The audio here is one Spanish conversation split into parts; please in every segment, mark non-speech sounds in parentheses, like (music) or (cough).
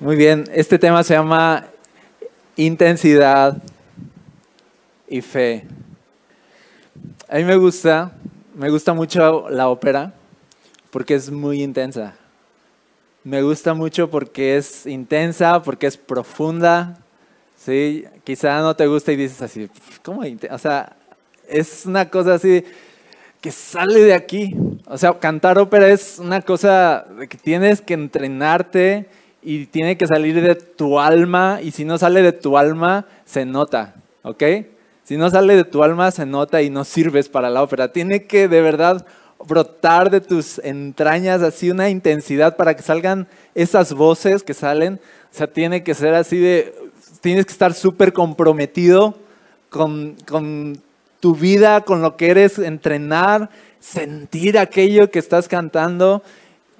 Muy bien, este tema se llama intensidad y fe. A mí me gusta, me gusta mucho la ópera porque es muy intensa. Me gusta mucho porque es intensa, porque es profunda. Sí, quizá no te gusta y dices así, ¿cómo? O sea, es una cosa así que sale de aquí. O sea, cantar ópera es una cosa que tienes que entrenarte y tiene que salir de tu alma y si no sale de tu alma, se nota, ¿ok? Si no sale de tu alma, se nota y no sirves para la ópera. Tiene que de verdad brotar de tus entrañas así una intensidad para que salgan esas voces que salen. O sea, tiene que ser así de, tienes que estar súper comprometido con, con tu vida, con lo que eres, entrenar, sentir aquello que estás cantando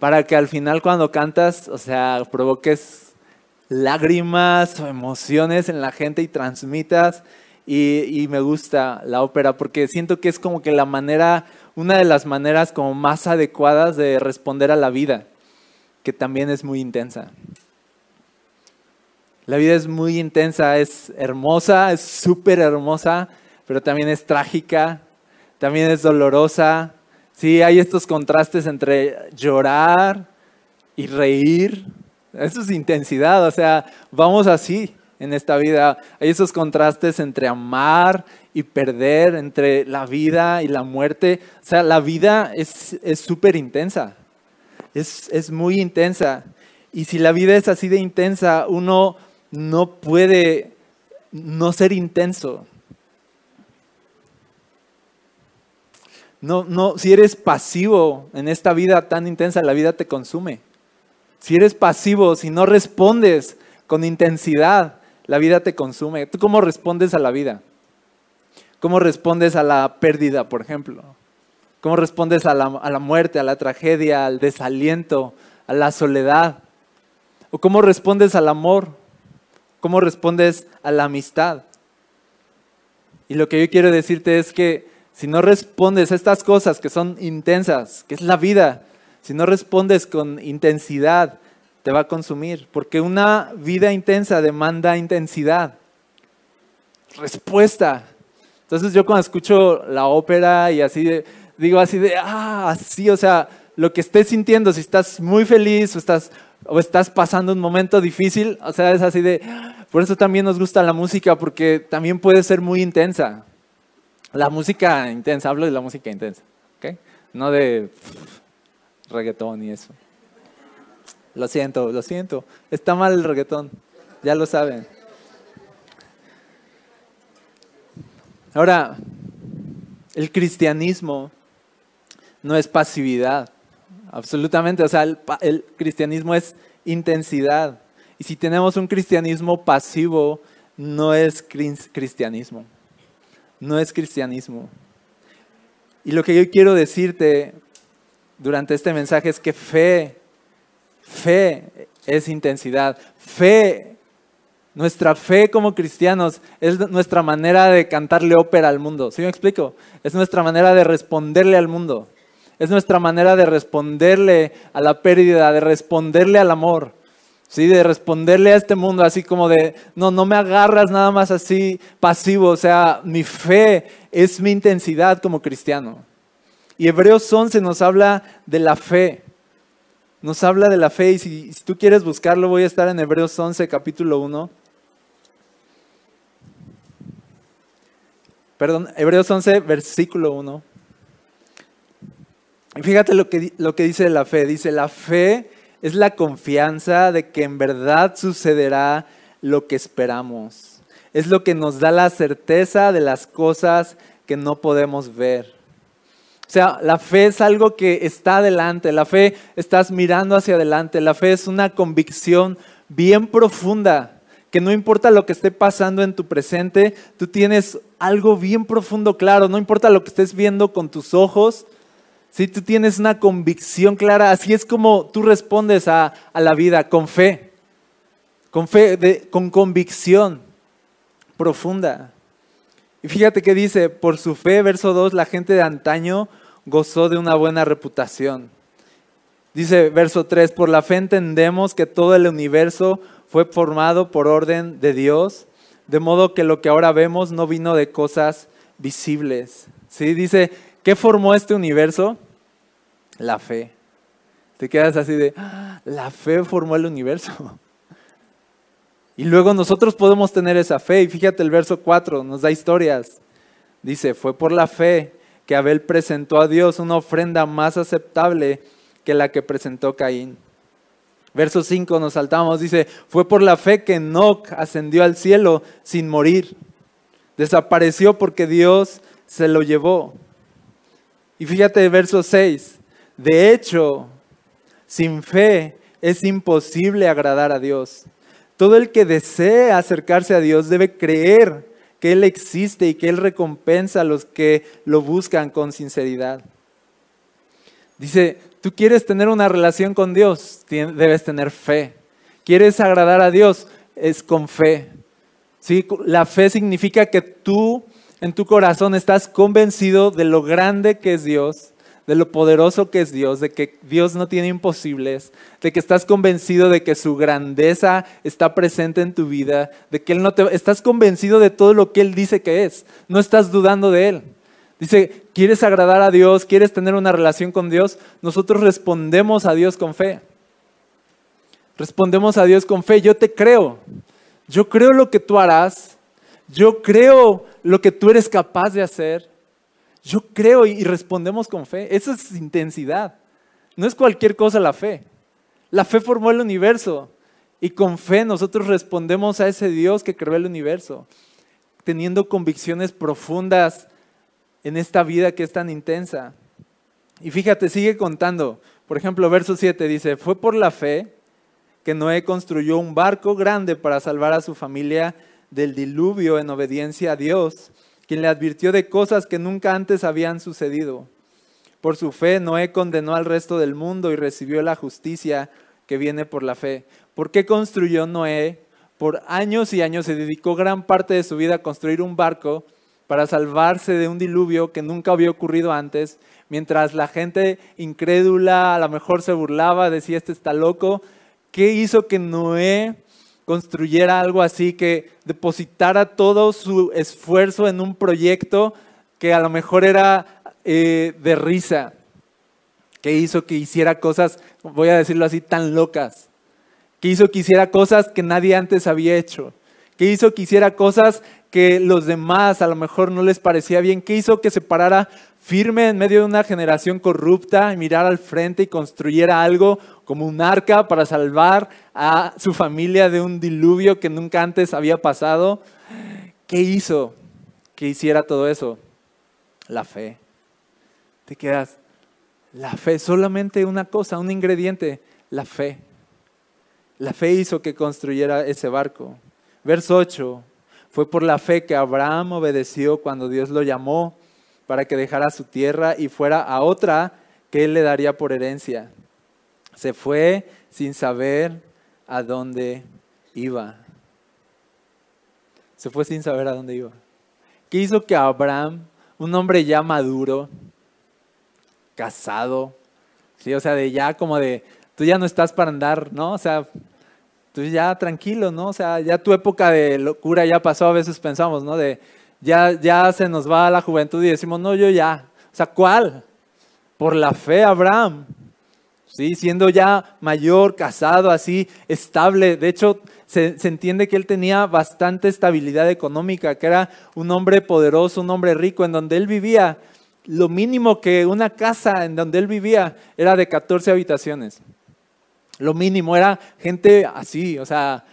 para que al final cuando cantas, o sea, provoques lágrimas o emociones en la gente y transmitas. Y, me gusta la ópera porque siento que es como que la manera, una de las maneras como más adecuadas de responder a la vida, que también es muy intensa. La vida es muy intensa, es hermosa, es súper hermosa, pero también es trágica, también es dolorosa, Sí, hay estos contrastes entre llorar y reír. Eso es intensidad, o sea, vamos así en esta vida. Hay esos contrastes entre amar y perder, entre la vida y la muerte. O sea, la vida es súper intensa, es, es muy intensa. Y si la vida es así de intensa, uno no puede no ser intenso. No, no, si eres pasivo en esta vida tan intensa, la vida te consume. Si eres pasivo, si no respondes con intensidad, la vida te consume. ¿Tú cómo respondes a la vida? ¿Cómo respondes a la pérdida, por ejemplo? ¿Cómo respondes a la, a la muerte, a la tragedia, al desaliento, a la soledad? ¿O cómo respondes al amor? ¿Cómo respondes a la amistad? Y lo que yo quiero decirte es que si no respondes a estas cosas que son intensas, que es la vida, si no respondes con intensidad, te va a consumir, porque una vida intensa demanda intensidad, respuesta. Entonces yo cuando escucho la ópera y así, digo así de, ah, así, o sea, lo que estés sintiendo, si estás muy feliz o estás, o estás pasando un momento difícil, o sea, es así de, por eso también nos gusta la música, porque también puede ser muy intensa. La música intensa, hablo de la música intensa, ¿ok? No de reggaetón y eso. Lo siento, lo siento. Está mal el reggaetón, ya lo saben. Ahora, el cristianismo no es pasividad, absolutamente. O sea, el, el, cristianismo es intensidad. Y si tenemos un cristianismo pasivo, no es cristianismo no es cristianismo. Y lo que yo quiero decirte durante este mensaje es que fe, fe es intensidad. Fe, nuestra fe como cristianos es nuestra manera de cantarle ópera al mundo. ¿Sí me explico? Es nuestra manera de responderle al mundo. Es nuestra manera de responderle a la pérdida, de responderle al amor. ¿Sí? De responderle a este mundo así como de, no, no me agarras nada más así pasivo, o sea, mi fe es mi intensidad como cristiano. Y Hebreos 11 nos habla de la fe, nos habla de la fe y si, tú quieres buscarlo voy a estar en Hebreos 11 capítulo 1. Perdón, Hebreos 11 versículo 1. Y fíjate lo que, lo que dice la fe, dice la fe es la confianza de que en verdad sucederá lo que esperamos. Es lo que nos da la certeza de las cosas que no podemos ver. O sea, la fe es algo que está adelante, la fe estás mirando hacia adelante, la fe es una convicción bien profunda, que no importa lo que esté pasando en tu presente, tú tienes algo bien profundo claro, no importa lo que estés viendo con tus ojos, si tú tienes una convicción clara, así es como tú respondes a, la vida, con fe, con fe, con convicción profunda. Y fíjate que dice, por su fe, verso 2, la gente de antaño gozó de una buena reputación. Dice verso 3, por la fe entendemos que todo el universo fue formado por orden de Dios, de modo que lo que ahora vemos no vino de cosas visibles. ¿Sí? Dice, ¿qué formó este universo? La fe. Te quedas así de, ah, la fe formó el universo. Y luego nosotros podemos tener esa fe. Y fíjate el verso 4, nos da historias. Dice, fue por la fe que Abel presentó a Dios una ofrenda más aceptable que la que presentó Caín. Verso 5 nos saltamos, dice, fue por la fe que Enoch ascendió al cielo sin morir. Desapareció porque Dios se lo llevó. Y fíjate verso 6, de hecho, sin fe es imposible agradar a Dios. Todo el que desee acercarse a Dios debe creer que Él existe y que Él recompensa a los que lo buscan con sinceridad. Dice, tú quieres tener una relación con Dios, debes tener fe. ¿Quieres agradar a Dios? Es con fe. ¿Sí? La fe significa que tú en tu corazón estás convencido de lo grande que es Dios, de lo poderoso que es Dios, de que Dios no tiene imposibles, de que estás convencido de que su grandeza está presente en tu vida, de que Él no te... Estás convencido de todo lo que Él dice que es, no estás dudando de Él. Dice, ¿quieres agradar a Dios? ¿Quieres tener una relación con Dios? Nosotros respondemos a Dios con fe. Respondemos a Dios con fe. Yo te creo. Yo creo lo que tú harás. Yo creo lo que tú eres capaz de hacer. Yo creo y respondemos con fe. Esa es intensidad. No es cualquier cosa la fe. La fe formó el universo y con fe nosotros respondemos a ese Dios que creó el universo, teniendo convicciones profundas en esta vida que es tan intensa. Y fíjate, sigue contando. Por ejemplo, verso 7 dice, fue por la fe que Noé construyó un barco grande para salvar a su familia del diluvio en obediencia a Dios quien le advirtió de cosas que nunca antes habían sucedido. Por su fe, Noé condenó al resto del mundo y recibió la justicia que viene por la fe. ¿Por qué construyó Noé? Por años y años se dedicó gran parte de su vida a construir un barco para salvarse de un diluvio que nunca había ocurrido antes, mientras la gente incrédula a lo mejor se burlaba, decía, este está loco. ¿Qué hizo que Noé construyera algo así, que depositara todo su esfuerzo en un proyecto que a lo mejor era eh, de risa, que hizo que hiciera cosas, voy a decirlo así, tan locas, que hizo que hiciera cosas que nadie antes había hecho, que hizo que hiciera cosas que los demás a lo mejor no les parecía bien, que hizo que se parara firme en medio de una generación corrupta y mirara al frente y construyera algo como un arca para salvar a su familia de un diluvio que nunca antes había pasado. ¿Qué hizo que hiciera todo eso? La fe. Te quedas, la fe, solamente una cosa, un ingrediente, la fe. La fe hizo que construyera ese barco. Verso 8, fue por la fe que Abraham obedeció cuando Dios lo llamó para que dejara su tierra y fuera a otra que él le daría por herencia. Se fue sin saber a dónde iba. Se fue sin saber a dónde iba. ¿Qué hizo que Abraham, un hombre ya maduro, casado, ¿sí? o sea, de ya como de, tú ya no estás para andar, ¿no? O sea, tú ya tranquilo, ¿no? O sea, ya tu época de locura ya pasó, a veces pensamos, ¿no? De ya, ya se nos va la juventud y decimos, no, yo ya. O sea, ¿cuál? Por la fe, Abraham. ¿sí? siendo ya mayor, casado, así, estable. De hecho, se, entiende que él tenía bastante estabilidad económica, que era un hombre poderoso, un hombre rico, en donde él vivía. Lo mínimo que una casa en donde él vivía era de 14 habitaciones. Lo mínimo era gente así, o sea,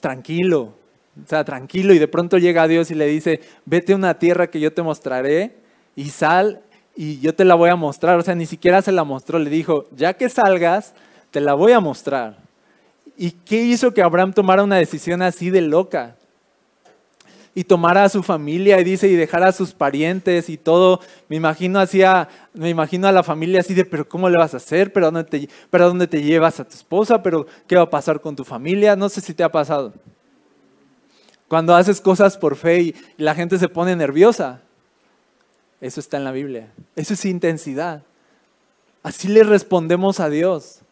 tranquilo, o sea, tranquilo. Y de pronto llega Dios y le dice, vete a una tierra que yo te mostraré y sal y yo te la voy a mostrar. O sea, ni siquiera se la mostró, le dijo, ya que salgas, te la voy a mostrar. ¿Y qué hizo que Abraham tomara una decisión así de loca? Y tomara a su familia y dice, y dejara a sus parientes y todo. Me imagino, me imagino a la familia así de, pero ¿cómo le vas a hacer? ¿Pero dónde, te, ¿Pero dónde te llevas a tu esposa? ¿Pero qué va a pasar con tu familia? No sé si te ha pasado. Cuando haces cosas por fe y la gente se pone nerviosa. Eso está en la Biblia. Eso es intensidad. Así le respondemos a Dios.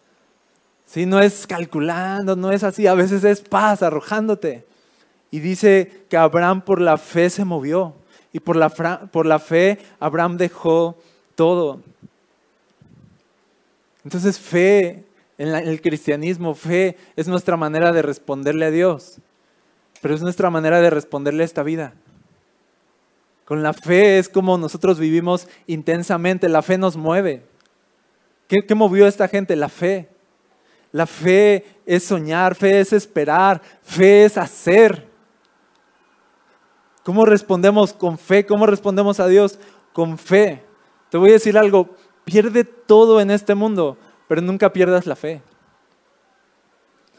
Si No es calculando, no es así, a veces es paz, arrojándote. Y dice que Abraham por la fe se movió y por la, por la fe Abraham dejó todo. Entonces fe en, el cristianismo, fe es nuestra manera de responderle a Dios, pero es nuestra manera de responderle a esta vida. Con la fe es como nosotros vivimos intensamente, la fe nos mueve. ¿Qué, qué movió a esta gente? La fe. La fe es soñar, fe es esperar, fe es hacer. ¿Cómo respondemos con fe? ¿Cómo respondemos a Dios? Con fe. Te voy a decir algo, pierde todo en este mundo, pero nunca pierdas la fe.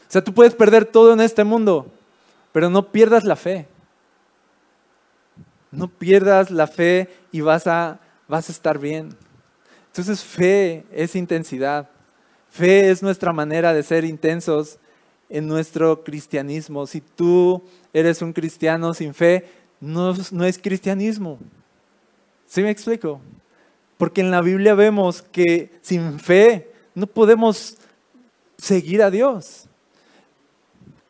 O sea, tú puedes perder todo en este mundo, pero no pierdas la fe. No pierdas la fe y vas a, vas a estar bien. Entonces fe es intensidad. Fe es nuestra manera de ser intensos en nuestro cristianismo. Si tú eres un cristiano sin fe, no, no es cristianismo. ¿Sí me explico? Porque en la Biblia vemos que sin fe no podemos seguir a Dios.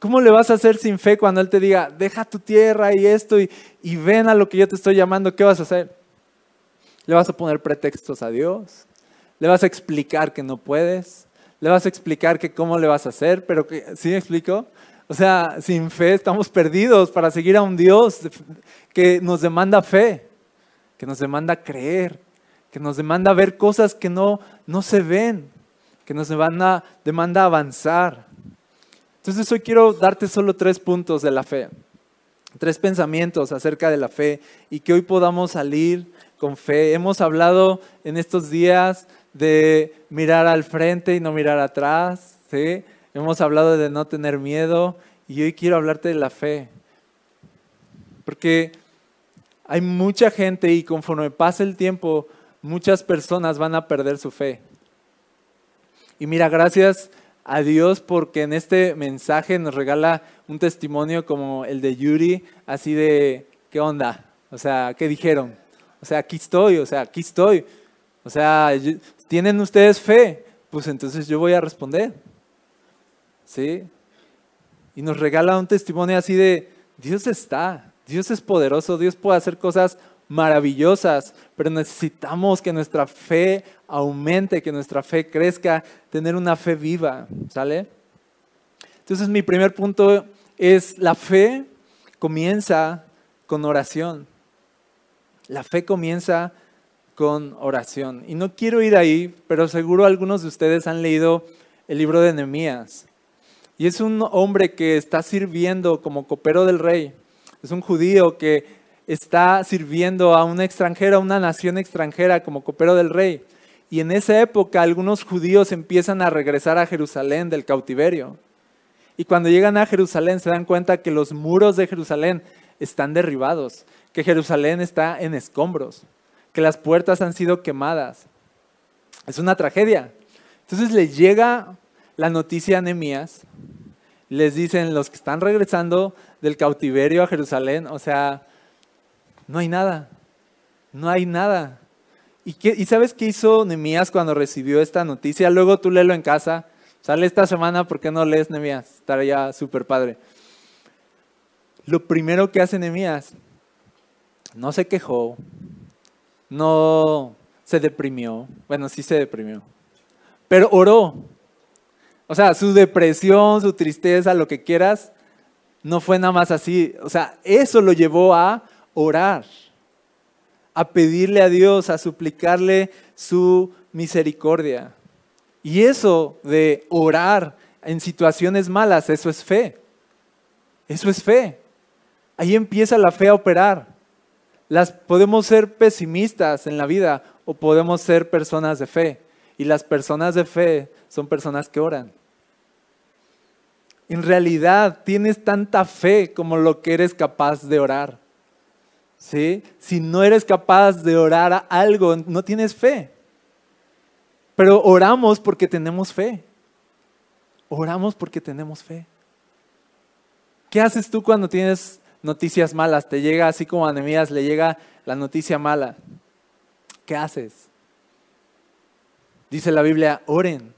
¿Cómo le vas a hacer sin fe cuando Él te diga, deja tu tierra y esto y, ven a lo que yo te estoy llamando? ¿Qué vas a hacer? ¿Le vas a poner pretextos a Dios? ¿Le vas a explicar que no puedes? le vas a explicar que cómo le vas a hacer, pero que, ¿sí me explico? O sea, sin fe estamos perdidos para seguir a un Dios que nos demanda fe, que nos demanda creer, que nos demanda ver cosas que no, no se ven, que nos demanda, demanda avanzar. Entonces hoy quiero darte solo tres puntos de la fe, tres pensamientos acerca de la fe y que hoy podamos salir con fe. Hemos hablado en estos días de mirar al frente y no mirar atrás, ¿sí? Hemos hablado de no tener miedo y hoy quiero hablarte de la fe. Porque hay mucha gente y conforme pasa el tiempo, muchas personas van a perder su fe. Y mira, gracias a Dios porque en este mensaje nos regala un testimonio como el de Yuri, así de, ¿qué onda? O sea, ¿qué dijeron? O sea, aquí estoy, o sea, aquí estoy. O sea, ¿Tienen ustedes fe? Pues entonces yo voy a responder. ¿Sí? Y nos regala un testimonio así de, Dios está, Dios es poderoso, Dios puede hacer cosas maravillosas, pero necesitamos que nuestra fe aumente, que nuestra fe crezca, tener una fe viva, ¿sale? Entonces mi primer punto es la fe comienza con oración. La fe comienza con oración. Y no quiero ir ahí, pero seguro algunos de ustedes han leído el libro de Nehemías. Y es un hombre que está sirviendo como copero del rey. Es un judío que está sirviendo a una extranjera, a una nación extranjera como copero del rey. Y en esa época algunos judíos empiezan a regresar a Jerusalén del cautiverio. Y cuando llegan a Jerusalén se dan cuenta que los muros de Jerusalén están derribados, que Jerusalén está en escombros que las puertas han sido quemadas. Es una tragedia. Entonces les llega la noticia a Nehemías, les dicen los que están regresando del cautiverio a Jerusalén, o sea, no hay nada, no hay nada. ¿Y, qué, sabes qué hizo Nehemías cuando recibió esta noticia? Luego tú léelo en casa, sale esta semana, ¿por qué no lees Nehemías? Estaría súper padre. Lo primero que hace Nehemías, no se quejó, no se deprimió. Bueno, sí se deprimió. Pero oró. O sea, su depresión, su tristeza, lo que quieras, no fue nada más así. O sea, eso lo llevó a orar, a pedirle a Dios, a suplicarle su misericordia. Y eso de orar en situaciones malas, eso es fe. Eso es fe. Ahí empieza la fe a operar. Las, podemos ser pesimistas en la vida o podemos ser personas de fe. Y las personas de fe son personas que oran. En realidad tienes tanta fe como lo que eres capaz de orar. Si no eres capaz de orar algo, no tienes fe. Pero oramos porque tenemos fe. Oramos porque tenemos fe. ¿Qué haces tú cuando tienes noticias malas, te llega así como a Nehemías le llega la noticia mala. ¿Qué haces? Dice la Biblia, oren,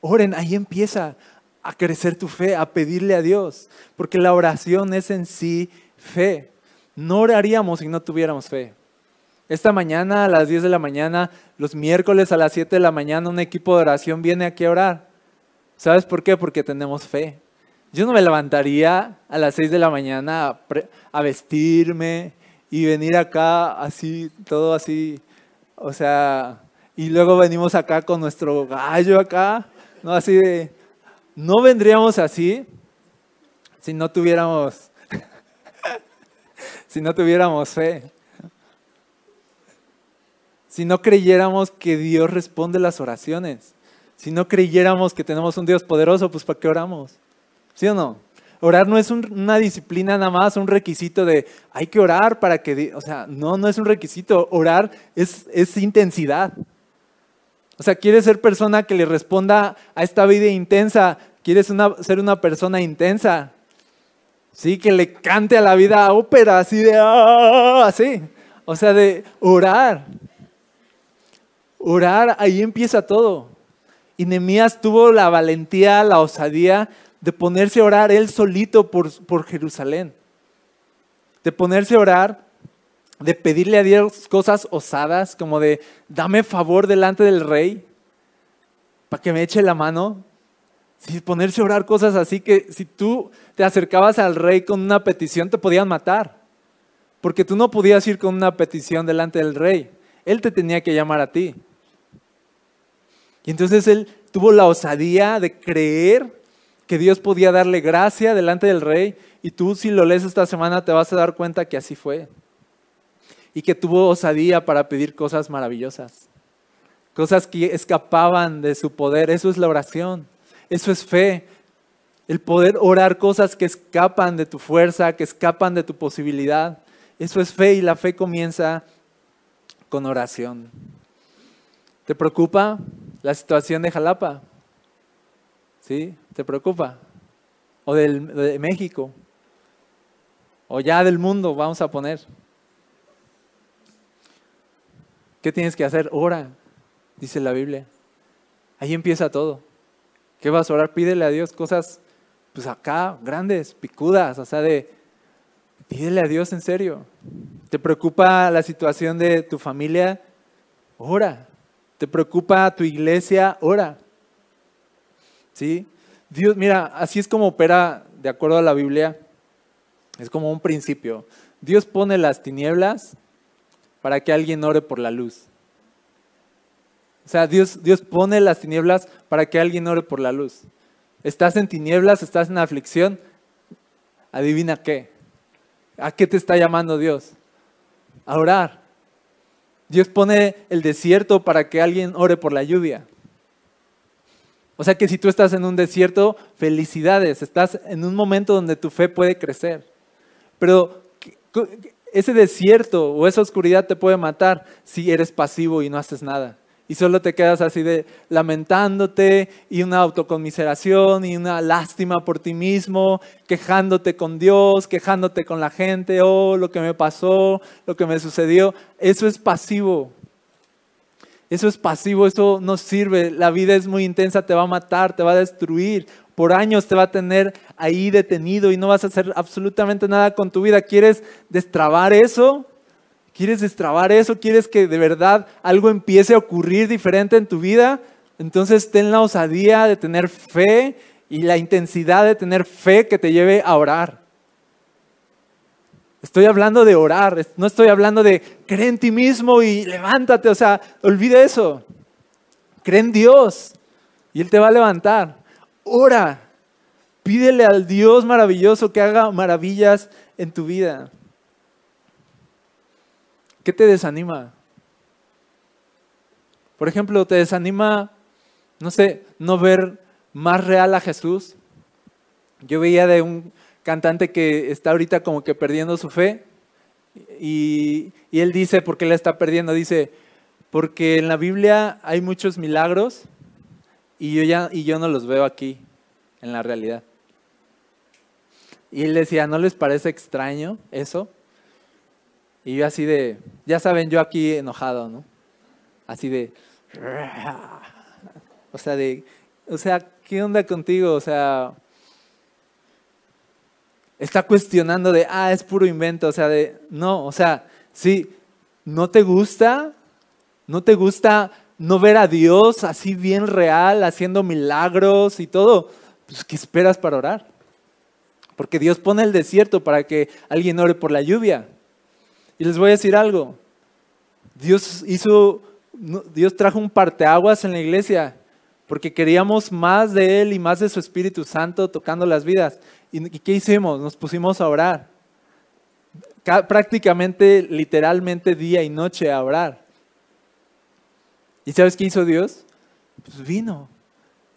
oren, ahí empieza a crecer tu fe, a pedirle a Dios, porque la oración es en sí fe. No oraríamos si no tuviéramos fe. Esta mañana a las 10 de la mañana, los miércoles a las 7 de la mañana, un equipo de oración viene aquí a orar. ¿Sabes por qué? Porque tenemos fe. Yo no me levantaría a las 6 de la mañana a, vestirme y venir acá así, todo así, o sea, y luego venimos acá con nuestro gallo acá, ¿no? Así de, no vendríamos así si no tuviéramos, si no tuviéramos fe. Si no creyéramos que Dios responde las oraciones. Si no creyéramos que tenemos un Dios poderoso, pues ¿para qué oramos? ¿Sí o no? Orar no es una disciplina nada más, un requisito de hay que orar para que, o sea, no, no es un requisito. Orar es, es intensidad. O sea, quieres ser persona que le responda a esta vida intensa, quieres ser una persona intensa, sí, que le cante a la vida ópera, así de, ah", así. O sea, de orar. Orar, ahí empieza todo. Y Nehemías tuvo la valentía, la osadía de ponerse a orar él solito por, por Jerusalén. De ponerse a orar, de pedirle a Dios cosas osadas, como de, dame favor delante del rey, para que me eche la mano. Sí, ponerse a orar cosas así que si tú te acercabas al rey con una petición te podían matar. Porque tú no podías ir con una petición delante del rey. Él te tenía que llamar a ti. Y entonces él tuvo la osadía de creer que Dios podía darle gracia delante del rey. Y tú si lo lees esta semana te vas a dar cuenta que así fue. Y que tuvo osadía para pedir cosas maravillosas. Cosas que escapaban de su poder. Eso es la oración. Eso es fe. El poder orar cosas que escapan de tu fuerza, que escapan de tu posibilidad. Eso es fe y la fe comienza con oración. ¿Te preocupa? la situación de Jalapa. ¿Sí? ¿Te preocupa? O de México. O ya del mundo, vamos a poner. ¿Qué tienes que hacer? Ora, dice la Biblia. Ahí empieza todo. ¿Qué vas a orar? Pídele a Dios cosas, pues acá, grandes, picudas, o sea, de, pídele a Dios en serio. ¿Te preocupa la situación de tu familia? Ora. ¿Te preocupa tu iglesia? Ora. ¿Sí? Dios, mira, así es como opera de acuerdo a la Biblia. Es como un principio. Dios pone las tinieblas para que alguien ore por la luz. O sea, Dios, Dios pone las tinieblas para que alguien ore por la luz. Estás en tinieblas, estás en aflicción. Adivina qué. ¿A qué te está llamando Dios? A orar. Dios pone el desierto para que alguien ore por la lluvia. O sea que si tú estás en un desierto, felicidades, estás en un momento donde tu fe puede crecer. Pero ese desierto o esa oscuridad te puede matar si eres pasivo y no haces nada y solo te quedas así de lamentándote y una autoconmiseración y una lástima por ti mismo, quejándote con Dios, quejándote con la gente, oh, lo que me pasó, lo que me sucedió. Eso es pasivo. Eso es pasivo, eso no sirve. La vida es muy intensa, te va a matar, te va a destruir. Por años te va a tener ahí detenido y no vas a hacer absolutamente nada con tu vida. ¿Quieres destrabar eso? ¿Quieres destrabar eso? ¿Quieres que de verdad algo empiece a ocurrir diferente en tu vida? Entonces ten la osadía de tener fe y la intensidad de tener fe que te lleve a orar. Estoy hablando de orar, no estoy hablando de cree en ti mismo y levántate, o sea, olvide eso. Cree en Dios y Él te va a levantar. Ora, pídele al Dios maravilloso que haga maravillas en tu vida. ¿Qué te desanima? Por ejemplo, ¿te desanima, no sé, no ver más real a Jesús? Yo veía de un cantante que está ahorita como que perdiendo su fe y, él dice, ¿por qué la está perdiendo? Dice, porque en la Biblia hay muchos milagros y yo, ya, y yo no los veo aquí, en la realidad. Y él decía, ¿no les parece extraño eso? Y yo así de, ya saben, yo aquí enojado, ¿no? Así de, O sea, de, o sea, ¿qué onda contigo? O sea, está cuestionando de, ah, es puro invento, o sea, de, no, o sea, sí, ¿no te gusta? ¿No te gusta no ver a Dios así bien real, haciendo milagros y todo? Pues, ¿qué esperas para orar? Porque Dios pone el desierto para que alguien ore por la lluvia. Y les voy a decir algo. Dios hizo, Dios trajo un parteaguas en la iglesia porque queríamos más de Él y más de su Espíritu Santo tocando las vidas. ¿Y qué hicimos? Nos pusimos a orar. Prácticamente, literalmente, día y noche a orar. ¿Y sabes qué hizo Dios? Pues vino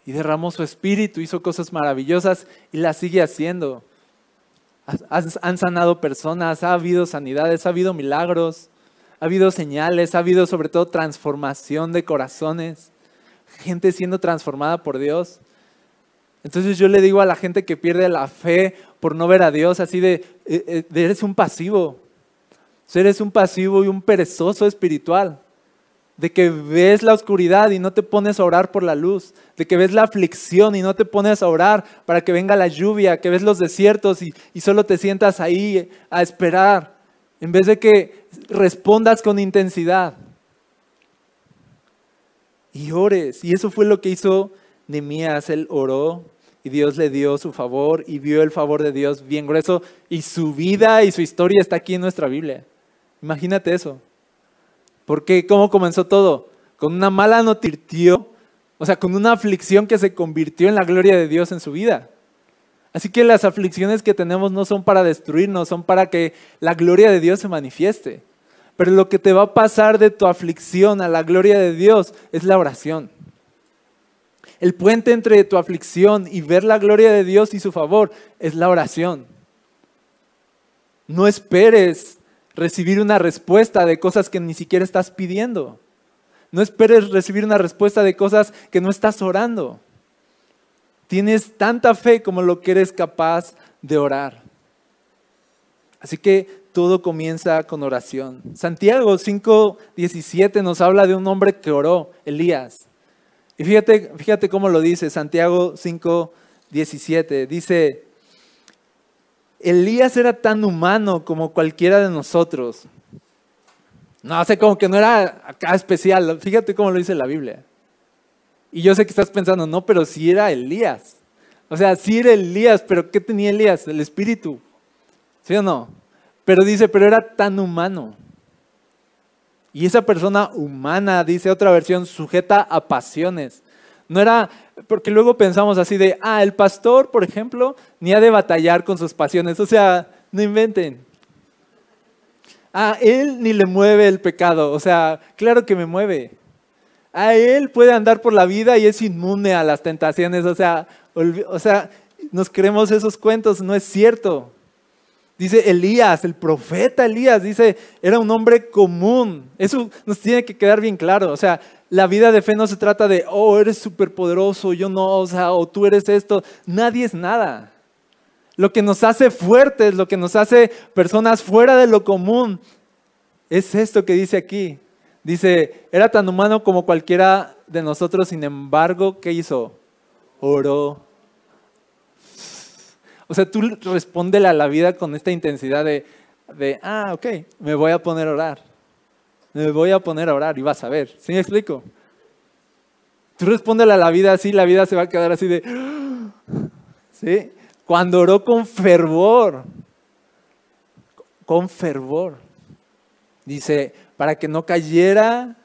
y derramó su Espíritu, hizo cosas maravillosas y las sigue haciendo. Han sanado personas, ha habido sanidades, ha habido milagros, ha habido señales, ha habido sobre todo transformación de corazones gente siendo transformada por Dios. Entonces yo le digo a la gente que pierde la fe por no ver a Dios, así de, eh, eh, eres un pasivo, eres un pasivo y un perezoso espiritual, de que ves la oscuridad y no te pones a orar por la luz, de que ves la aflicción y no te pones a orar para que venga la lluvia, que ves los desiertos y, y solo te sientas ahí a esperar, en vez de que respondas con intensidad y ores. Y eso fue lo que hizo Nemías. Él oró y Dios le dio su favor y vio el favor de Dios bien grueso. Y su vida y su historia está aquí en nuestra Biblia. Imagínate eso. Porque ¿cómo comenzó todo? Con una mala noticia, o sea, con una aflicción que se convirtió en la gloria de Dios en su vida. Así que las aflicciones que tenemos no son para destruirnos, son para que la gloria de Dios se manifieste. Pero lo que te va a pasar de tu aflicción a la gloria de Dios es la oración. El puente entre tu aflicción y ver la gloria de Dios y su favor es la oración. No esperes recibir una respuesta de cosas que ni siquiera estás pidiendo. No esperes recibir una respuesta de cosas que no estás orando. Tienes tanta fe como lo que eres capaz de orar. Así que todo comienza con oración. Santiago 5:17 nos habla de un hombre que oró, Elías. Y fíjate, fíjate cómo lo dice Santiago 5:17. Dice, Elías era tan humano como cualquiera de nosotros. No, hace como que no era acá especial. Fíjate cómo lo dice la Biblia. Y yo sé que estás pensando, no, pero sí era Elías. O sea, sí era Elías, pero ¿qué tenía Elías? El espíritu. ¿Sí o no? Pero dice, pero era tan humano. Y esa persona humana, dice otra versión, sujeta a pasiones. No era, porque luego pensamos así de, ah, el pastor, por ejemplo, ni ha de batallar con sus pasiones. O sea, no inventen. A él ni le mueve el pecado. O sea, claro que me mueve. A él puede andar por la vida y es inmune a las tentaciones. O sea, o sea, nos creemos esos cuentos, no es cierto. Dice Elías, el profeta Elías, dice, era un hombre común. Eso nos tiene que quedar bien claro. O sea, la vida de fe no se trata de, oh, eres súper poderoso, yo no, o sea, o tú eres esto. Nadie es nada. Lo que nos hace fuertes, lo que nos hace personas fuera de lo común, es esto que dice aquí. Dice, era tan humano como cualquiera de nosotros, sin embargo, ¿qué hizo? Oró o sea, tú respóndele a la vida con esta intensidad de, ah, ok, me voy a poner a orar. Me voy a poner a orar y vas a ver. ¿Sí me explico? Tú respóndele a la vida así, la vida se va a quedar así de, (gasps) ¿sí? Cuando oró con fervor, con fervor, dice, para que no cayera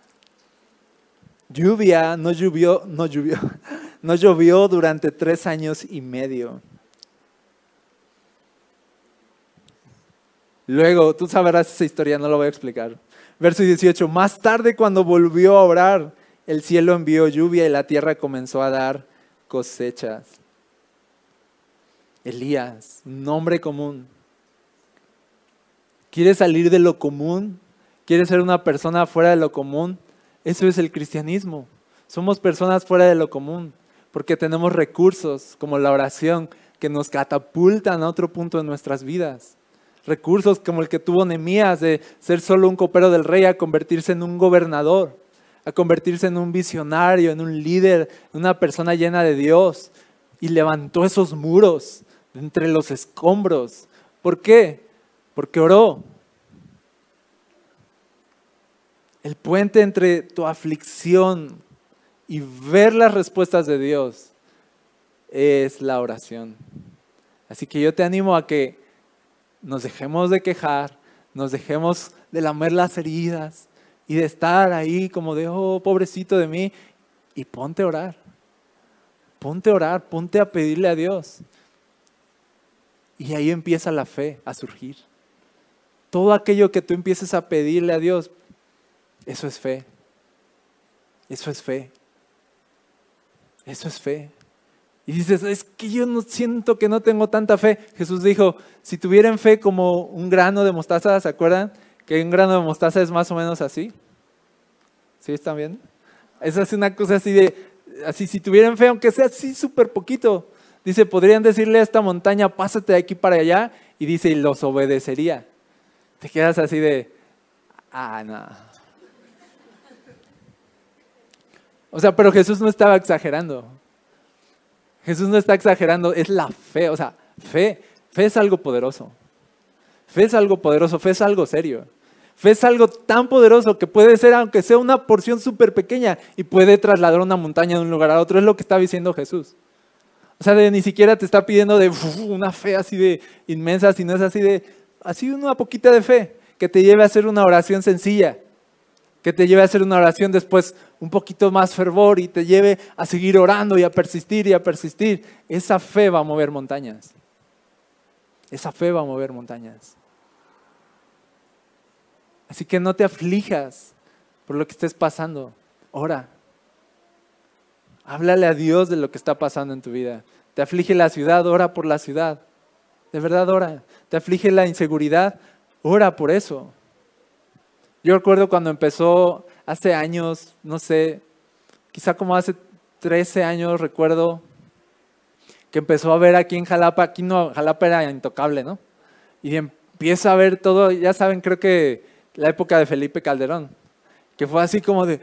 lluvia, no llovió, no llovió, (laughs) no llovió durante tres años y medio. Luego, tú sabrás esa historia, no lo voy a explicar. Verso 18, más tarde cuando volvió a orar, el cielo envió lluvia y la tierra comenzó a dar cosechas. Elías, nombre común. ¿Quieres salir de lo común? ¿Quieres ser una persona fuera de lo común? Eso es el cristianismo. Somos personas fuera de lo común porque tenemos recursos como la oración que nos catapultan a otro punto de nuestras vidas recursos como el que tuvo Nemías de ser solo un copero del rey a convertirse en un gobernador, a convertirse en un visionario, en un líder, una persona llena de Dios. Y levantó esos muros entre los escombros. ¿Por qué? Porque oró. El puente entre tu aflicción y ver las respuestas de Dios es la oración. Así que yo te animo a que nos dejemos de quejar, nos dejemos de lamer las heridas y de estar ahí como de, oh, pobrecito de mí, y ponte a orar. Ponte a orar, ponte a pedirle a Dios. Y ahí empieza la fe a surgir. Todo aquello que tú empieces a pedirle a Dios, eso es fe. Eso es fe. Eso es fe. Y dices, es que yo no siento que no tengo tanta fe. Jesús dijo, si tuvieran fe como un grano de mostaza, ¿se acuerdan? Que un grano de mostaza es más o menos así. ¿Sí están viendo? Es así una cosa así de, así si tuvieran fe, aunque sea así súper poquito, dice, podrían decirle a esta montaña, pásate de aquí para allá, y dice, y los obedecería. Te quedas así de, ah, no. O sea, pero Jesús no estaba exagerando. Jesús no está exagerando, es la fe. O sea, fe, fe es algo poderoso. Fe es algo poderoso, fe es algo serio. Fe es algo tan poderoso que puede ser, aunque sea una porción súper pequeña, y puede trasladar una montaña de un lugar a otro. Es lo que está diciendo Jesús. O sea, ni siquiera te está pidiendo de una fe así de inmensa, sino es así de, así una poquita de fe que te lleve a hacer una oración sencilla que te lleve a hacer una oración después un poquito más fervor y te lleve a seguir orando y a persistir y a persistir. Esa fe va a mover montañas. Esa fe va a mover montañas. Así que no te aflijas por lo que estés pasando. Ora. Háblale a Dios de lo que está pasando en tu vida. Te aflige la ciudad, ora por la ciudad. De verdad, ora. Te aflige la inseguridad, ora por eso. Yo recuerdo cuando empezó hace años, no sé, quizá como hace 13 años recuerdo que empezó a ver aquí en Jalapa, aquí no, Jalapa era intocable, ¿no? Y empieza a ver todo, ya saben, creo que la época de Felipe Calderón, que fue así como de,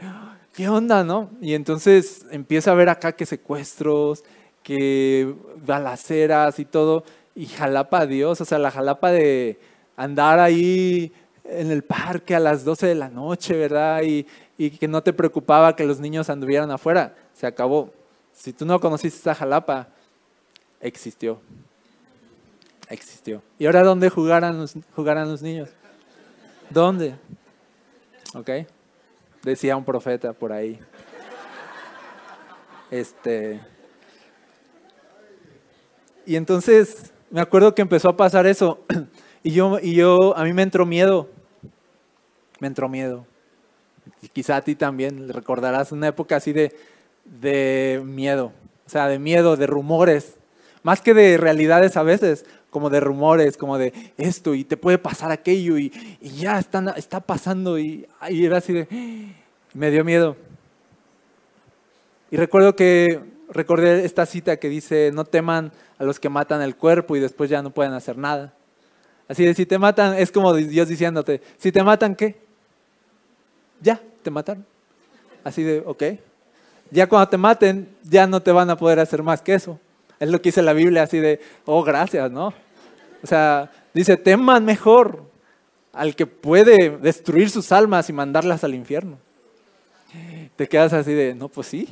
¿qué onda, no? Y entonces empieza a ver acá que secuestros, que balaceras y todo, y Jalapa, Dios, o sea, la Jalapa de andar ahí en el parque a las 12 de la noche, ¿verdad? Y, que no te preocupaba que los niños anduvieran afuera. Se acabó. Si tú no conociste esta Jalapa, existió. Existió. ¿Y ahora dónde jugarán los, jugarán los niños? ¿Dónde? ¿Ok? Decía un profeta por ahí. Este. Y entonces me acuerdo que empezó a pasar eso. (clears throat) Y yo, y yo, a mí me entró miedo entró miedo. quizá a ti también recordarás una época así de, de miedo, o sea, de miedo, de rumores, más que de realidades a veces, como de rumores, como de esto y te puede pasar aquello y, ya está, está pasando y, y, era así de, me dio miedo. Y recuerdo que, recordé esta cita que dice, no teman a los que matan el cuerpo y después ya no pueden hacer nada. Así de, si te matan, es como Dios diciéndote, si te matan, ¿qué? Ya, te mataron. Así de, ok. Ya cuando te maten, ya no te van a poder hacer más que eso. Es lo que dice la Biblia, así de, oh, gracias, ¿no? O sea, dice, teman mejor al que puede destruir sus almas y mandarlas al infierno. Te quedas así de, no, pues sí.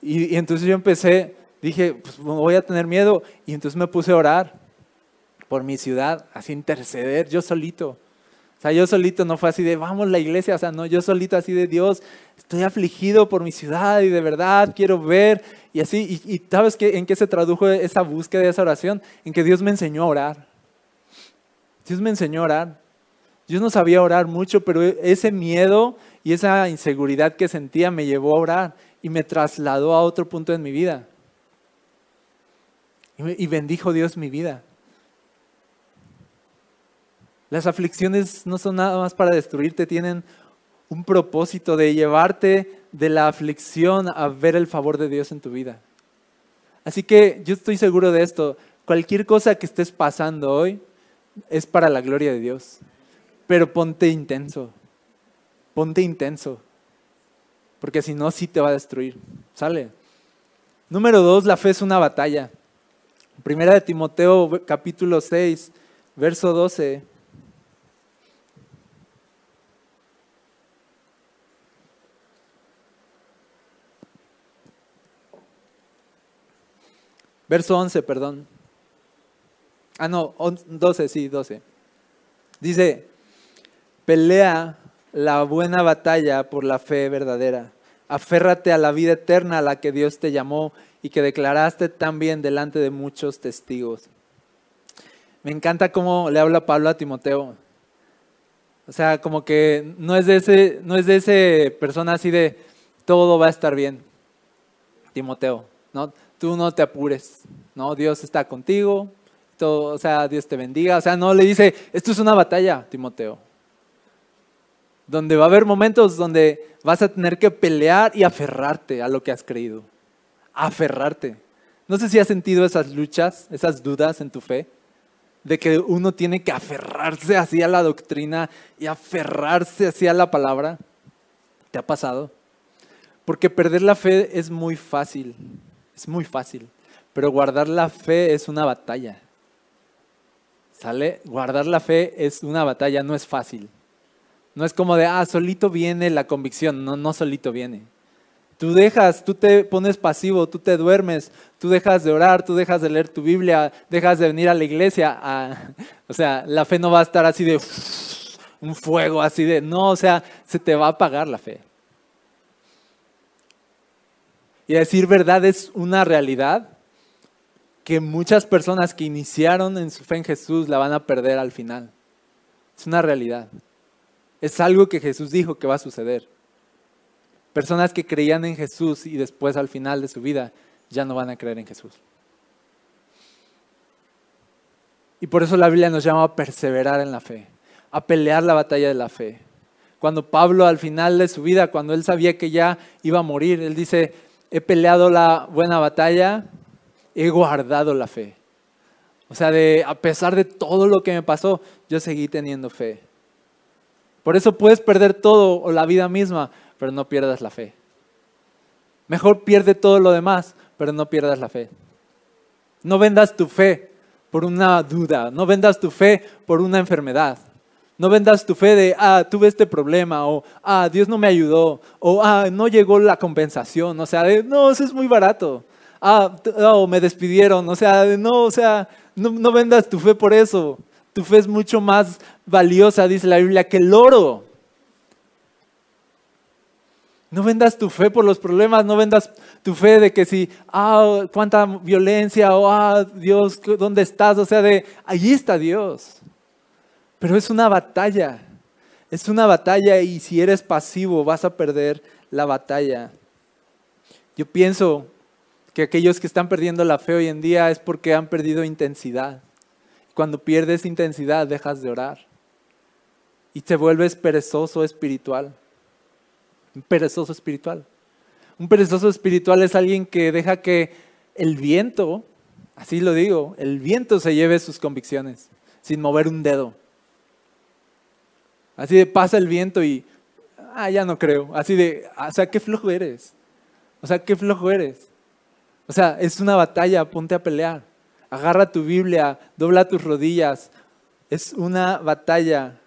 Y, entonces yo empecé, dije, pues voy a tener miedo. Y entonces me puse a orar por mi ciudad, así interceder yo solito. Sea, yo solito no fue así de, vamos la iglesia, o sea, no, yo solito así de Dios, estoy afligido por mi ciudad y de verdad quiero ver. Y así, y, ¿sabes qué, en qué se tradujo esa búsqueda, esa oración? En que Dios me enseñó a orar. Dios me enseñó a orar. Yo no sabía orar mucho, pero ese miedo y esa inseguridad que sentía me llevó a orar y me trasladó a otro punto en mi vida. Y bendijo Dios mi vida. Las aflicciones no son nada más para destruirte, tienen un propósito de llevarte de la aflicción a ver el favor de Dios en tu vida. Así que yo estoy seguro de esto. Cualquier cosa que estés pasando hoy es para la gloria de Dios. Pero ponte intenso. Ponte intenso. porque si no, sí te va a destruir. ¿Sale? Número dos, la fe es una batalla. Primera de Timoteo capítulo 6, verso 12. Verso 11, perdón. Ah, no, 12, sí, 12. Dice, pelea la buena batalla por la fe verdadera. Aférrate a la vida eterna a la que Dios te llamó y que declaraste también delante de muchos testigos. Me encanta cómo le habla Pablo a Timoteo. O sea, como que no es de ese, no es de ese persona así de todo va a estar bien. Timoteo, ¿no? Tú no te apures, ¿no? Dios está contigo, o sea, Dios te bendiga. O sea, no le dice, esto es una batalla, Timoteo. Donde va a haber momentos donde vas a tener que pelear y aferrarte a lo que has creído. Aferrarte. No sé si has sentido esas luchas, esas dudas en tu fe, de que uno tiene que aferrarse así a la doctrina y aferrarse así a la palabra. ¿Te ha pasado? Porque perder la fe es muy fácil, es muy fácil, pero guardar la fe es una batalla. ¿Sale? Guardar la fe es una batalla, no es fácil. No es como de, ah, solito viene la convicción. No, no solito viene. Tú dejas, tú te pones pasivo, tú te duermes, tú dejas de orar, tú dejas de leer tu Biblia, dejas de venir a la iglesia. (laughs) o sea, la fe no va a estar así de (laughs) un fuego, así de, no, o sea, se te va a apagar la fe. Y decir verdad es una realidad que muchas personas que iniciaron en su fe en Jesús la van a perder al final. Es una realidad. Es algo que Jesús dijo que va a suceder. Personas que creían en Jesús y después al final de su vida ya no van a creer en Jesús. Y por eso la Biblia nos llama a perseverar en la fe, a pelear la batalla de la fe. Cuando Pablo al final de su vida, cuando él sabía que ya iba a morir, él dice, he peleado la buena batalla, he guardado la fe. O sea, de, a pesar de todo lo que me pasó, yo seguí teniendo fe. Por eso puedes perder todo o la vida misma, pero no pierdas la fe. Mejor pierde todo lo demás, pero no pierdas la fe. No vendas tu fe por una duda, no vendas tu fe por una enfermedad. No vendas tu fe de, ah, tuve este problema, o ah, Dios no me ayudó, o ah, no llegó la compensación. O sea, de, no, eso es muy barato ah, oh, me despidieron, o sea, no, o sea, no, no vendas tu fe por eso. Tu fe es mucho más valiosa, dice la Biblia, que el oro. No vendas tu fe por los problemas, no vendas tu fe de que si, ah, cuánta violencia, o ah, Dios, ¿dónde estás? O sea, de, allí está Dios. Pero es una batalla, es una batalla y si eres pasivo vas a perder la batalla. Yo pienso que aquellos que están perdiendo la fe hoy en día es porque han perdido intensidad. Cuando pierdes intensidad dejas de orar y te vuelves perezoso espiritual. Un perezoso espiritual. Un perezoso espiritual es alguien que deja que el viento, así lo digo, el viento se lleve sus convicciones sin mover un dedo. Así de pasa el viento y, ah, ya no creo. Así de, o sea, qué flojo eres. O sea, qué flojo eres. O sea, es una batalla, ponte a pelear. Agarra tu Biblia, dobla tus rodillas. Es una batalla.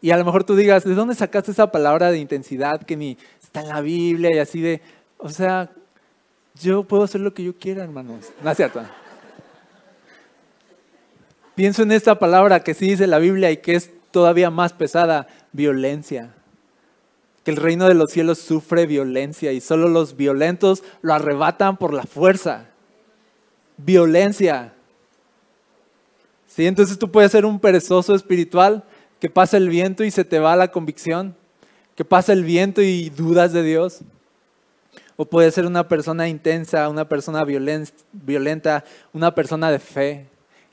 Y a lo mejor tú digas, ¿de dónde sacaste esa palabra de intensidad que ni está en la Biblia y así de, o sea, yo puedo hacer lo que yo quiera, hermanos. No es cierto. Pienso en esta palabra que sí dice la Biblia y que es todavía más pesada, violencia que el reino de los cielos sufre violencia y solo los violentos lo arrebatan por la fuerza. Violencia. ¿Sí? Entonces tú puedes ser un perezoso espiritual que pasa el viento y se te va la convicción, que pasa el viento y dudas de Dios. O puedes ser una persona intensa, una persona violenta, una persona de fe,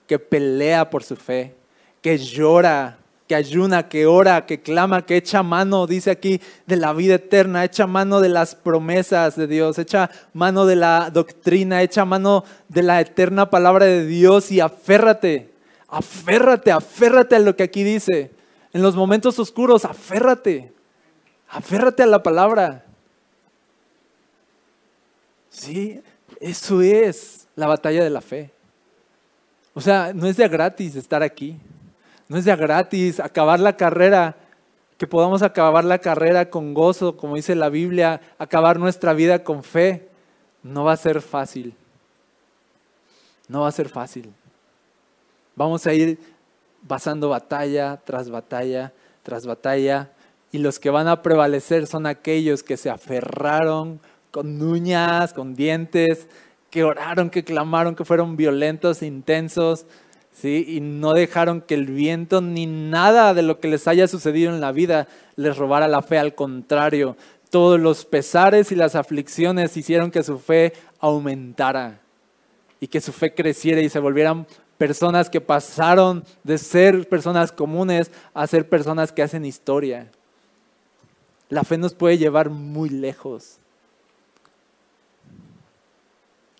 que pelea por su fe, que llora que ayuna, que ora, que clama, que echa mano, dice aquí, de la vida eterna, echa mano de las promesas de Dios, echa mano de la doctrina, echa mano de la eterna palabra de Dios y aférrate, aférrate, aférrate a lo que aquí dice. En los momentos oscuros, aférrate, Aférrate a la palabra. Sí, eso es la batalla de la fe. O sea, no es de gratis estar aquí. No es de gratis acabar la carrera, que podamos acabar la carrera con gozo, como dice la Biblia, acabar nuestra vida con fe. No va a ser fácil. No va a ser fácil. Vamos a ir pasando batalla tras batalla tras batalla y los que van a prevalecer son aquellos que se aferraron con uñas, con dientes, que oraron, que clamaron, que fueron violentos, intensos, ¿sí? y no dejaron que el viento ni nada de lo que les haya sucedido en la vida les robara la fe. Al contrario, todos los pesares y las aflicciones hicieron que su fe aumentara y que su fe creciera y se volvieran personas que pasaron de ser personas comunes a ser personas que hacen historia. La fe nos puede llevar muy lejos.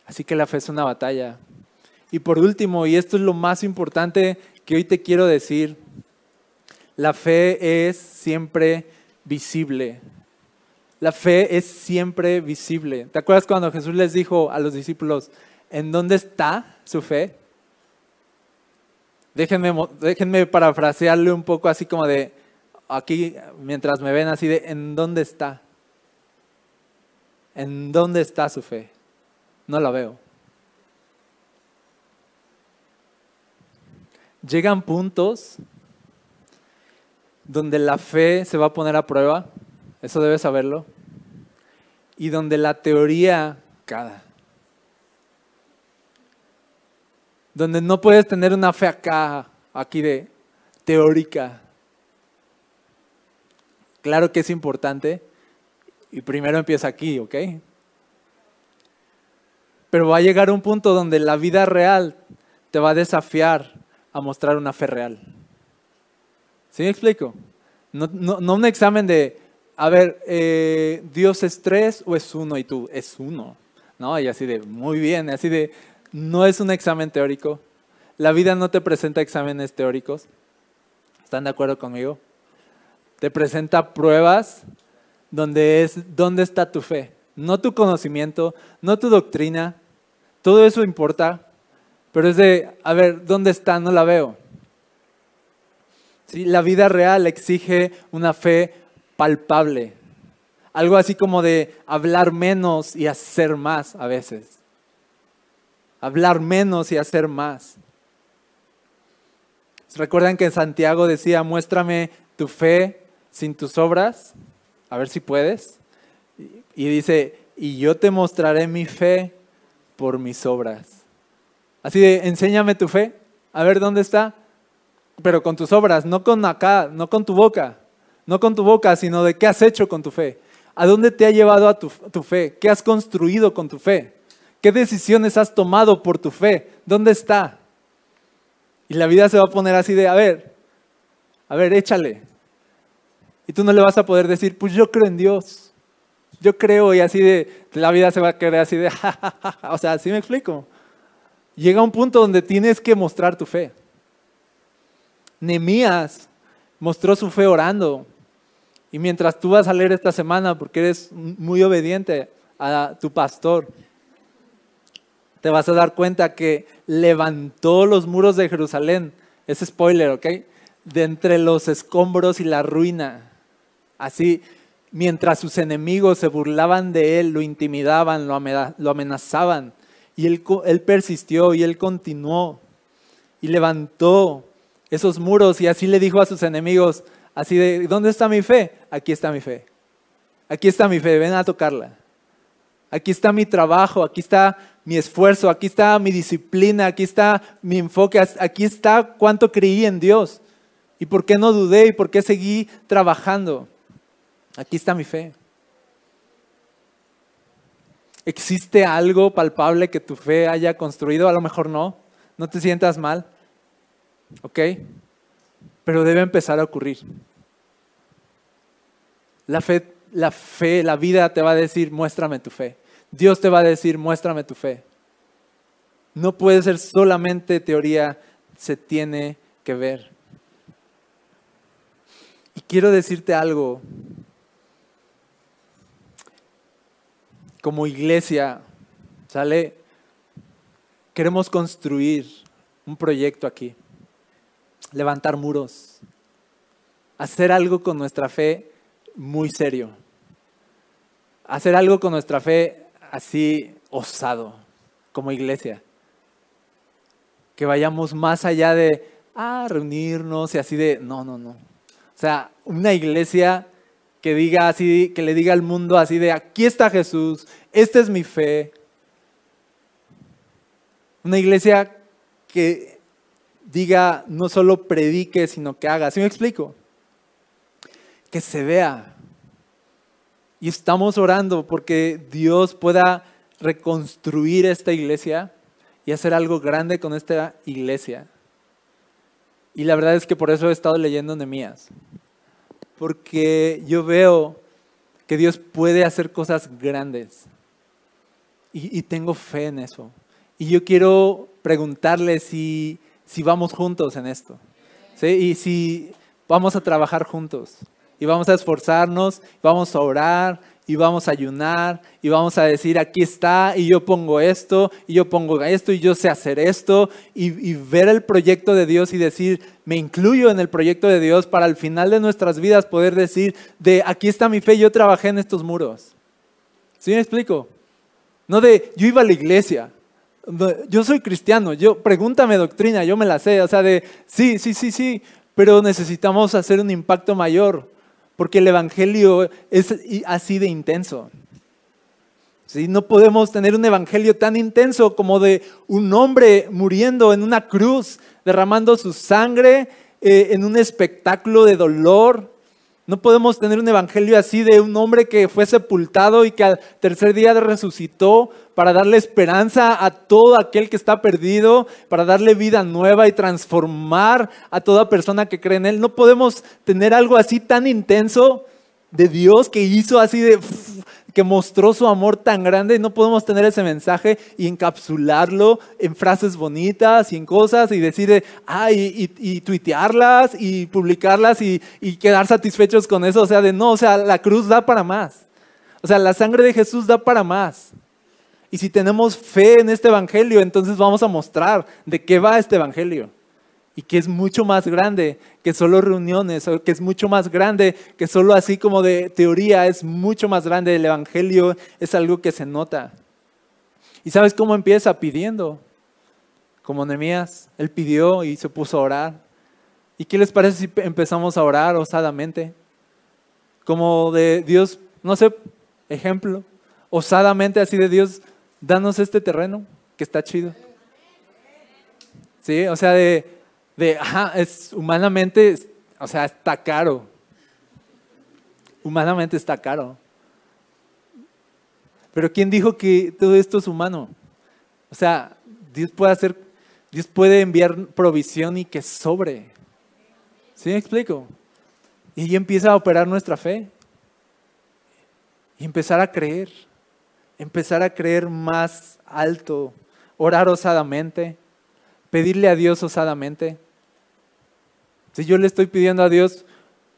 Así que la fe es una batalla. Y por último, y esto es lo más importante que hoy te quiero decir, la fe es siempre visible. La fe es siempre visible. ¿Te acuerdas cuando Jesús les dijo a los discípulos, ¿en dónde está su fe? Déjenme, déjenme parafrasearle un poco así como de, aquí mientras me ven así de, ¿en dónde está? ¿En dónde está su fe? No la veo. Llegan puntos donde la fe se va a poner a prueba, eso debes saberlo, y donde la teoría cada. Donde no puedes tener una fe acá, aquí de teórica. Claro que es importante, y primero empieza aquí, ¿ok? Pero va a llegar un punto donde la vida real te va a desafiar a mostrar una fe real. ¿Sí me explico? No, un examen de, a ver, eh, ¿Dios es tres o es uno? Y tú, es uno. ¿No? Y así de, muy bien, así de, no es un examen teórico. La vida no te presenta exámenes teóricos. ¿Están de acuerdo conmigo? Te presenta pruebas donde es, ¿dónde está tu fe? No tu conocimiento, no tu doctrina, todo eso importa, pero es de, a ver, ¿dónde está? No la veo. ¿Sí? La vida real exige una fe palpable, algo así como de hablar menos y hacer más a veces. Hablar menos y hacer más. ¿Recuerdan que Santiago decía, muéstrame tu fe sin tus obras? A ver si puedes. Y dice, y yo te mostraré mi fe por mis obras. Así de, enséñame tu fe, a ver dónde está, pero con tus obras, no con acá, no con tu boca, no con tu boca, sino de qué has hecho con tu fe. ¿A dónde te ha llevado a tu, tu fe? ¿Qué has construido con tu fe? ¿Qué decisiones has tomado por tu fe? ¿Dónde está? Y la vida se va a poner así de, a ver, a ver, échale. Y tú no le vas a poder decir, pues yo creo en Dios yo creo y así de, la vida se va a querer así de, (laughs) o sea, así me explico. Llega un punto donde tienes que mostrar tu fe. Nemías mostró su fe orando. Y mientras tú vas a leer esta semana, porque eres muy obediente a tu pastor, te vas a dar cuenta que levantó los muros de Jerusalén. Es spoiler, ¿ok? De entre los escombros y la ruina. Así, mientras sus enemigos se burlaban de él, lo intimidaban, lo amenazaban. Y él, persistió y él continuó y levantó esos muros y así le dijo a sus enemigos, así de, ¿dónde está mi fe? Aquí está mi fe. Aquí está mi fe, ven a tocarla. Aquí está mi trabajo, aquí está mi esfuerzo, aquí está mi disciplina, aquí está mi enfoque, aquí está cuánto creí en Dios y por qué no dudé y por qué seguí trabajando. Aquí está mi fe. ¿Existe algo palpable que tu fe haya construido? A lo mejor no. No te sientas mal. ¿Ok? Pero debe empezar a ocurrir. La fe, la vida te va a decir, muéstrame tu fe. Dios te va a decir, muéstrame tu fe. No puede ser solamente teoría, se tiene que ver. Y quiero decirte algo como iglesia, ¿sale? Queremos construir un proyecto aquí, levantar muros, hacer algo con nuestra fe muy serio, hacer algo con nuestra fe así osado, como iglesia, que vayamos más allá de, ah, reunirnos y así de, no, no, no. O sea, una iglesia que diga así, que le diga al mundo así de, aquí está Jesús, esta es mi fe. Una iglesia que diga, no solo predique, sino que haga. ¿Sí me explico? Que se vea. Y estamos orando porque Dios pueda reconstruir esta iglesia y hacer algo grande con esta iglesia. Y la verdad es que por eso he estado leyendo Nehemías. Porque yo veo que Dios puede hacer cosas grandes. Y, tengo fe en eso. Y yo quiero preguntarle si, si vamos juntos en esto. Y si vamos a trabajar juntos. Y vamos a esforzarnos, vamos a orar, y vamos a ayunar y vamos a decir, aquí está, y yo pongo esto, y yo pongo esto, y yo sé hacer esto, y, ver el proyecto de Dios y decir, me incluyo en el proyecto de Dios para al final de nuestras vidas poder decir, de aquí está mi fe, yo trabajé en estos muros. ¿Sí me explico? No de, yo iba a la iglesia, yo soy cristiano, yo pregúntame doctrina, yo me la sé, o sea, de, sí, sí, sí, sí, pero necesitamos hacer un impacto mayor porque el Evangelio es así de intenso. ¿Sí? No podemos tener un Evangelio tan intenso como de un hombre muriendo en una cruz, derramando su sangre eh, en un espectáculo de dolor, no podemos tener un evangelio así de un hombre que fue sepultado y que al tercer día resucitó para darle esperanza a todo aquel que está perdido, para darle vida nueva y transformar a toda persona que cree en Él. No podemos tener algo así tan intenso de Dios que hizo así de que mostró su amor tan grande, no podemos tener ese mensaje y encapsularlo en frases bonitas y en cosas y decir, ah, y, tuitearlas y publicarlas y, y, quedar satisfechos con eso. O sea, de no, o sea, la cruz da para más. O sea, la sangre de Jesús da para más. Y si tenemos fe en este evangelio, entonces vamos a mostrar de qué va este evangelio y que es mucho más grande que solo reuniones, que es mucho más grande que solo así como de teoría, es mucho más grande. El Evangelio es algo que se nota. ¿Y sabes cómo empieza? Pidiendo. Como Nehemías, él pidió y se puso a orar. ¿Y qué les parece si empezamos a orar osadamente? Como de Dios, no sé, ejemplo, osadamente así de Dios, danos este terreno que está chido. Sí, o sea, de de, ajá, es humanamente, o sea, está caro. Humanamente está caro. Pero ¿quién dijo que todo esto es humano? O sea, Dios puede hacer, Dios puede enviar provisión y que sobre. ¿Sí me explico? Y ahí empieza a operar nuestra fe. Y empezar a creer. Empezar a creer más alto. Orar osadamente pedirle a Dios osadamente. Si yo le estoy pidiendo a Dios,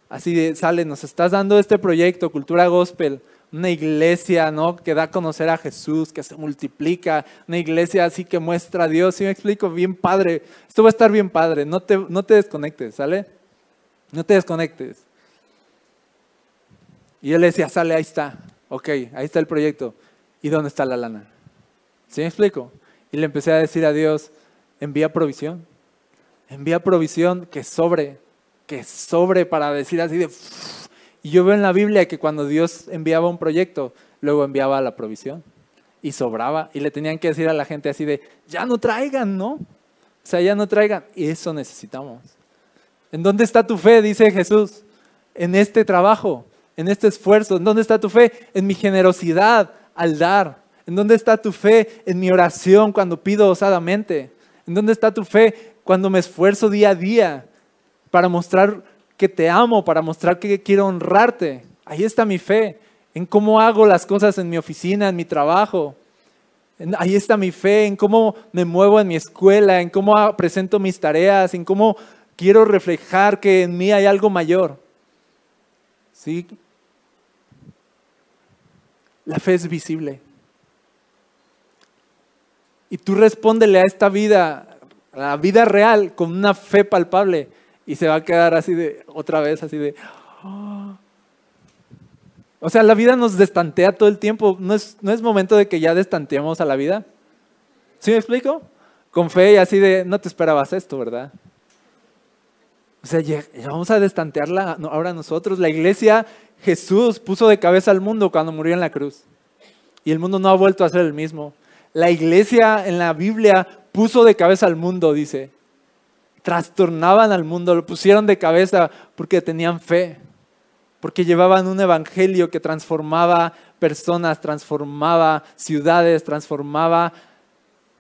así de, sale, nos estás dando este proyecto, Cultura Gospel, una iglesia, ¿no? Que da a conocer a Jesús, que se multiplica, una iglesia así que muestra a Dios, si me explico? Bien padre, esto va a estar bien padre, no te, no te desconectes, ¿sale? No te desconectes. Y él decía, sale, ahí está, ok, ahí está el proyecto. ¿Y dónde está la lana? ¿Sí me explico? Y le empecé a decir a Dios, envía provisión. Envía provisión que sobre, que sobre para decir así de... Y yo veo en la Biblia que cuando Dios enviaba un proyecto, luego enviaba la provisión y sobraba y le tenían que decir a la gente así de, ya no traigan, ¿no? O sea, ya no traigan. Y eso necesitamos. ¿En dónde está tu fe? Dice Jesús. En este trabajo, en este esfuerzo. ¿En dónde está tu fe? En mi generosidad al dar. ¿En dónde está tu fe? En mi oración cuando pido osadamente. ¿En dónde está tu fe cuando me esfuerzo día a día para mostrar que te amo, para mostrar que quiero honrarte? Ahí está mi fe. En cómo hago las cosas en mi oficina, en mi trabajo. Ahí está mi fe, en cómo me muevo en mi escuela, en cómo presento mis tareas, en cómo quiero reflejar que en mí hay algo mayor. ¿Sí? La fe es visible. Y tú respóndele a esta vida, la vida real, con una fe palpable. Y se va a quedar así de, otra vez, así de... "Oh". O sea, la vida nos destantea todo el tiempo. ¿No es, no es momento de que ya destanteemos a la vida? ¿Sí me explico? Con fe y así de, no te esperabas esto, ¿verdad? O sea, ya vamos a destantearla ahora nosotros. La iglesia, Jesús puso de cabeza al mundo cuando murió en la cruz. Y el mundo no ha vuelto a ser el mismo. La iglesia en la Biblia puso de cabeza al mundo, dice. Trastornaban al mundo, lo pusieron de cabeza porque tenían fe, porque llevaban un evangelio que transformaba personas, transformaba ciudades, transformaba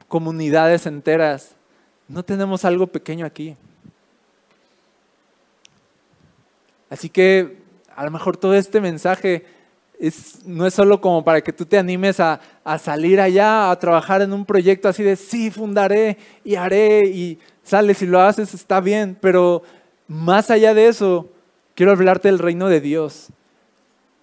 comunidades enteras. No tenemos algo pequeño aquí. Así que a lo mejor todo este mensaje es, no es solo como para que tú te animes a, a, salir allá, a trabajar en un proyecto así de, sí, fundaré y haré y sales y lo haces, está bien, pero más allá de eso, quiero hablarte del reino de Dios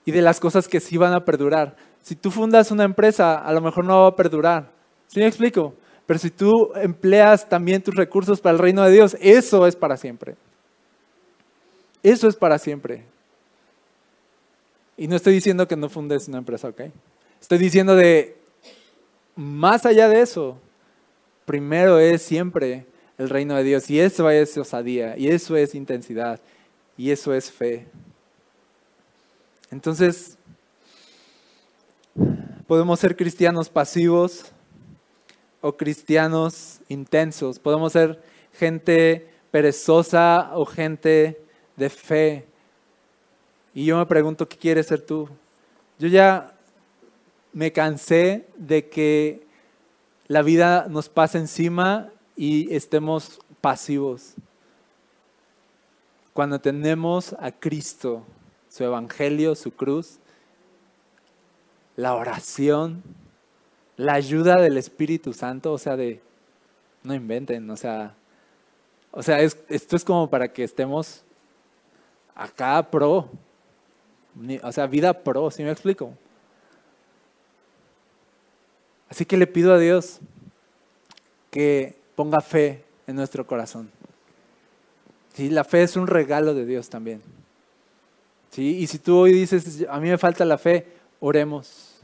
y de las cosas que sí van a perdurar. Si tú fundas una empresa, a lo mejor no va a perdurar. ¿Sí me explico? Pero si tú empleas también tus recursos para el reino de Dios, eso es para siempre. Eso es para siempre. Y no estoy diciendo que no fundes una empresa, ¿ok? Estoy diciendo de, más allá de eso, primero es siempre el reino de Dios. Y eso es osadía, y eso es intensidad, y eso es fe. Entonces, podemos ser cristianos pasivos o cristianos intensos. Podemos ser gente perezosa o gente de fe. Y yo me pregunto, ¿qué quieres ser tú? Yo ya me cansé de que la vida nos pase encima y estemos pasivos. Cuando tenemos a Cristo, su evangelio, su cruz, la oración, la ayuda del Espíritu Santo, o sea, de, no inventen, o sea, o sea, es, esto es como para que estemos acá pro, o sea, vida pro, ¿sí me explico? Así que le pido a Dios que ponga fe en nuestro corazón. ¿Sí? La fe es un regalo de Dios también. ¿Sí? Y si tú hoy dices, a mí me falta la fe, oremos.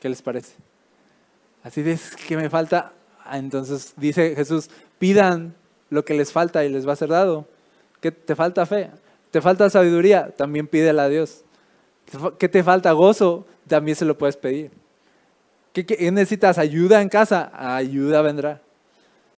¿Qué les parece? Así es que me falta, ah, entonces dice Jesús, pidan lo que les falta y les va a ser dado. ¿Qué te falta fe? ¿Te falta sabiduría? También pídela a Dios. ¿Qué te falta gozo? También se lo puedes pedir. ¿Qué, necesitas? ¿Ayuda en casa? Ayuda vendrá.